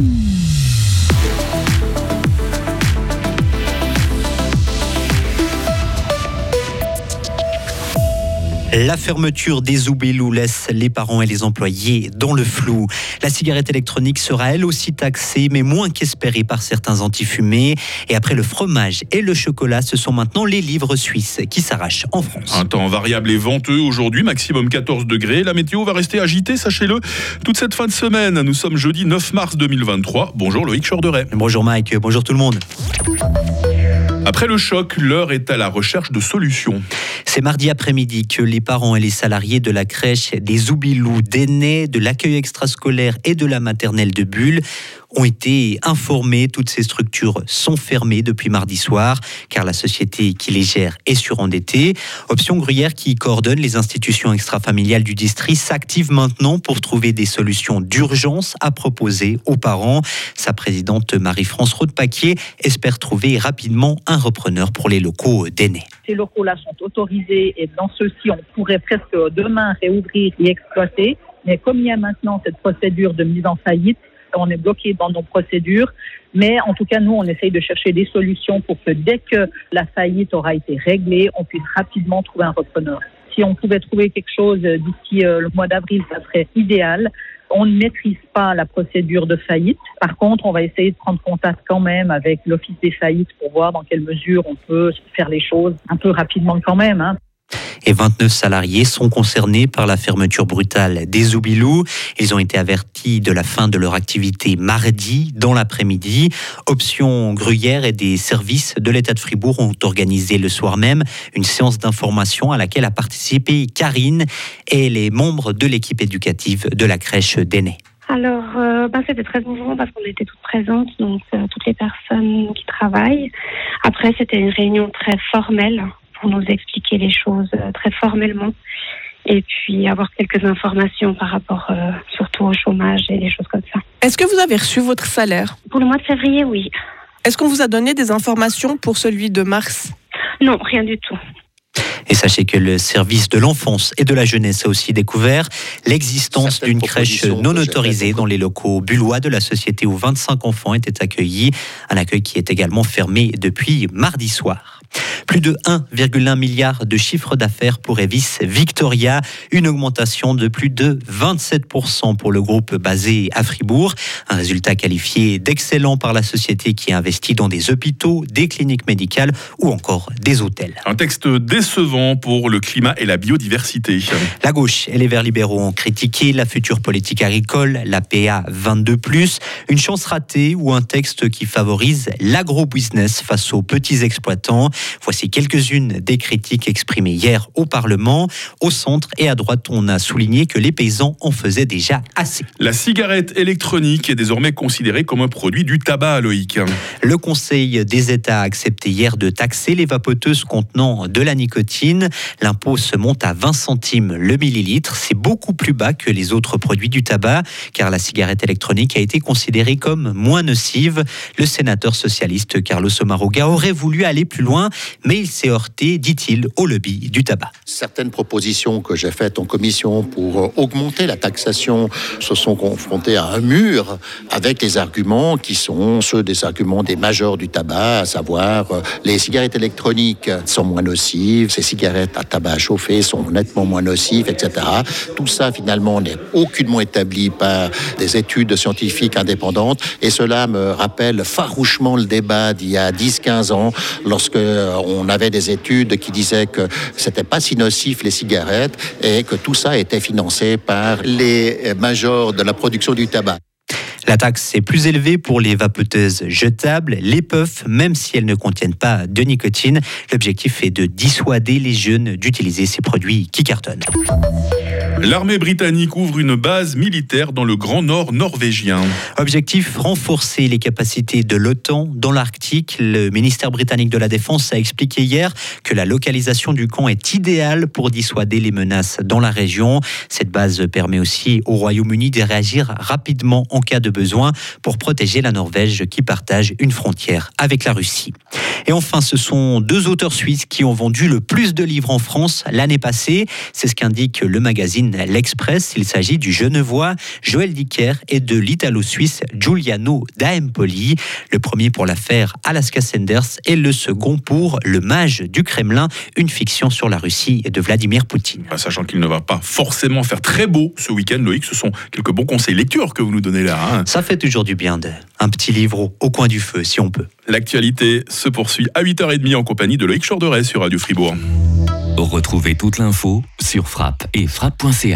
Mm-hmm. La fermeture des Oubelou laisse les parents et les employés dans le flou. La cigarette électronique sera elle aussi taxée, mais moins qu'espérée par certains antifumés. Et après le fromage et le chocolat, ce sont maintenant les livres suisses qui s'arrachent en France. Un temps variable et venteux aujourd'hui, maximum 14 degrés. La météo va rester agitée, sachez-le, toute cette fin de semaine. Nous sommes jeudi 9 mars 2023. Bonjour Loïc Chorderet. Bonjour Mike, bonjour tout le monde. Après le choc, l'heure est à la recherche de solutions. C'est mardi après-midi que les parents et les salariés de la crèche des Oubilous, d'Aînés, de l'accueil extrascolaire et de la maternelle de Bulle ont été informés. Toutes ces structures sont fermées depuis mardi soir car la société qui les gère est surendettée. Option Gruyère qui coordonne les institutions extrafamiliales du district s'active maintenant pour trouver des solutions d'urgence à proposer aux parents. Sa présidente Marie-France Rodepaquier espère trouver rapidement un repreneur pour les locaux d'aînés. Ces locaux-là sont autorisés et dans ceux-ci, on pourrait presque demain réouvrir et exploiter. Mais comme il y a maintenant cette procédure de mise en faillite, on est bloqué dans nos procédures. Mais en tout cas, nous, on essaye de chercher des solutions pour que dès que la faillite aura été réglée, on puisse rapidement trouver un repreneur. Si on pouvait trouver quelque chose d'ici euh, le mois d'avril, ça serait idéal. On ne maîtrise pas la procédure de faillite. Par contre, on va essayer de prendre contact quand même avec l'Office des faillites pour voir dans quelle mesure on peut faire les choses un peu rapidement quand même. Hein et 29 salariés sont concernés par la fermeture brutale des Oubilous. Ils ont été avertis de la fin de leur activité mardi dans l'après-midi. Option Gruyère et des services de l'État de Fribourg ont organisé le soir même une séance d'information à laquelle a participé Karine et les membres de l'équipe éducative de la crèche d'Aînés. Alors, euh, ben, c'était très émouvant parce qu'on était toutes présentes, donc euh, toutes les personnes qui travaillent. Après, c'était une réunion très formelle pour nous expliquer les choses euh, très formellement et puis avoir quelques informations par rapport euh, surtout au chômage et des choses comme ça. Est-ce que vous avez reçu votre salaire? Pour le mois de février, oui. Est-ce qu'on vous a donné des informations pour celui de mars? Non, rien du tout. Et sachez que le service de l'enfance et de la jeunesse a aussi découvert l'existence d'une crèche non autorisée dans les locaux bullois de la société où 25 enfants étaient accueillis. Un accueil qui est également fermé depuis mardi soir. Plus de 1,1 milliard de chiffre d'affaires pour Evis Victoria, une augmentation de plus de 27% pour le groupe basé à Fribourg. Un résultat qualifié d'excellent par la société qui investit dans des hôpitaux, des cliniques médicales ou encore des hôtels. Un texte décevant pour le climat et la biodiversité. La gauche et les Verts libéraux ont critiqué la future politique agricole, la PA 22+, une chance ratée ou un texte qui favorise l'agro-business face aux petits exploitants. Voici quelques-unes des critiques exprimées hier au Parlement. Au centre et à droite, on a souligné que les paysans en faisaient déjà assez. La cigarette électronique est désormais considérée comme un produit du tabac, Loïc. Le Conseil des États a accepté hier de taxer les vapoteuses contenant de la nicotine. L'impôt se monte à 20 centimes le millilitre. C'est beaucoup plus bas que les autres produits du tabac, car la cigarette électronique a été considérée comme moins nocive. Le sénateur socialiste Carlos Omaroga aurait voulu aller plus loin mais il s'est heurté, dit-il, au lobby du tabac. Certaines propositions que j'ai faites en commission pour augmenter la taxation se sont confrontées à un mur avec les arguments qui sont ceux des arguments des majeurs du tabac, à savoir euh, les cigarettes électroniques sont moins nocives, ces cigarettes à tabac chauffé sont nettement moins nocives, etc. Tout ça finalement n'est aucunement établi par des études scientifiques indépendantes et cela me rappelle farouchement le débat d'il y a 10-15 ans lorsque euh, on avait des études qui disaient que c'était pas si nocif les cigarettes et que tout ça était financé par les majors de la production du tabac. La taxe est plus élevée pour les vapoteuses jetables, les puffs, même si elles ne contiennent pas de nicotine. L'objectif est de dissuader les jeunes d'utiliser ces produits qui cartonnent. L'armée britannique ouvre une base militaire dans le Grand Nord norvégien. Objectif renforcer les capacités de l'OTAN dans l'Arctique. Le ministère britannique de la Défense a expliqué hier que la localisation du camp est idéale pour dissuader les menaces dans la région. Cette base permet aussi au Royaume-Uni de réagir rapidement en cas de besoin pour protéger la Norvège qui partage une frontière avec la Russie. Et enfin, ce sont deux auteurs suisses qui ont vendu le plus de livres en France l'année passée. C'est ce qu'indique le magazine L'Express. Il s'agit du Genevois Joël Dicker et de l'Italo-Suisse Giuliano Daempoli. Le premier pour l'affaire Alaska Sanders et le second pour Le Mage du Kremlin, une fiction sur la Russie de Vladimir Poutine. Ah, sachant qu'il ne va pas forcément faire très beau ce week-end, Loïc, ce sont quelques bons conseils lecture que vous nous donnez là. Hein. Ça fait toujours du bien de un petit livre au coin du feu, si on peut. L'actualité se poursuit à 8h30 en compagnie de Loïc Chorderet sur Radio Fribourg. Retrouvez toute l'info sur frappe et frappe.ch.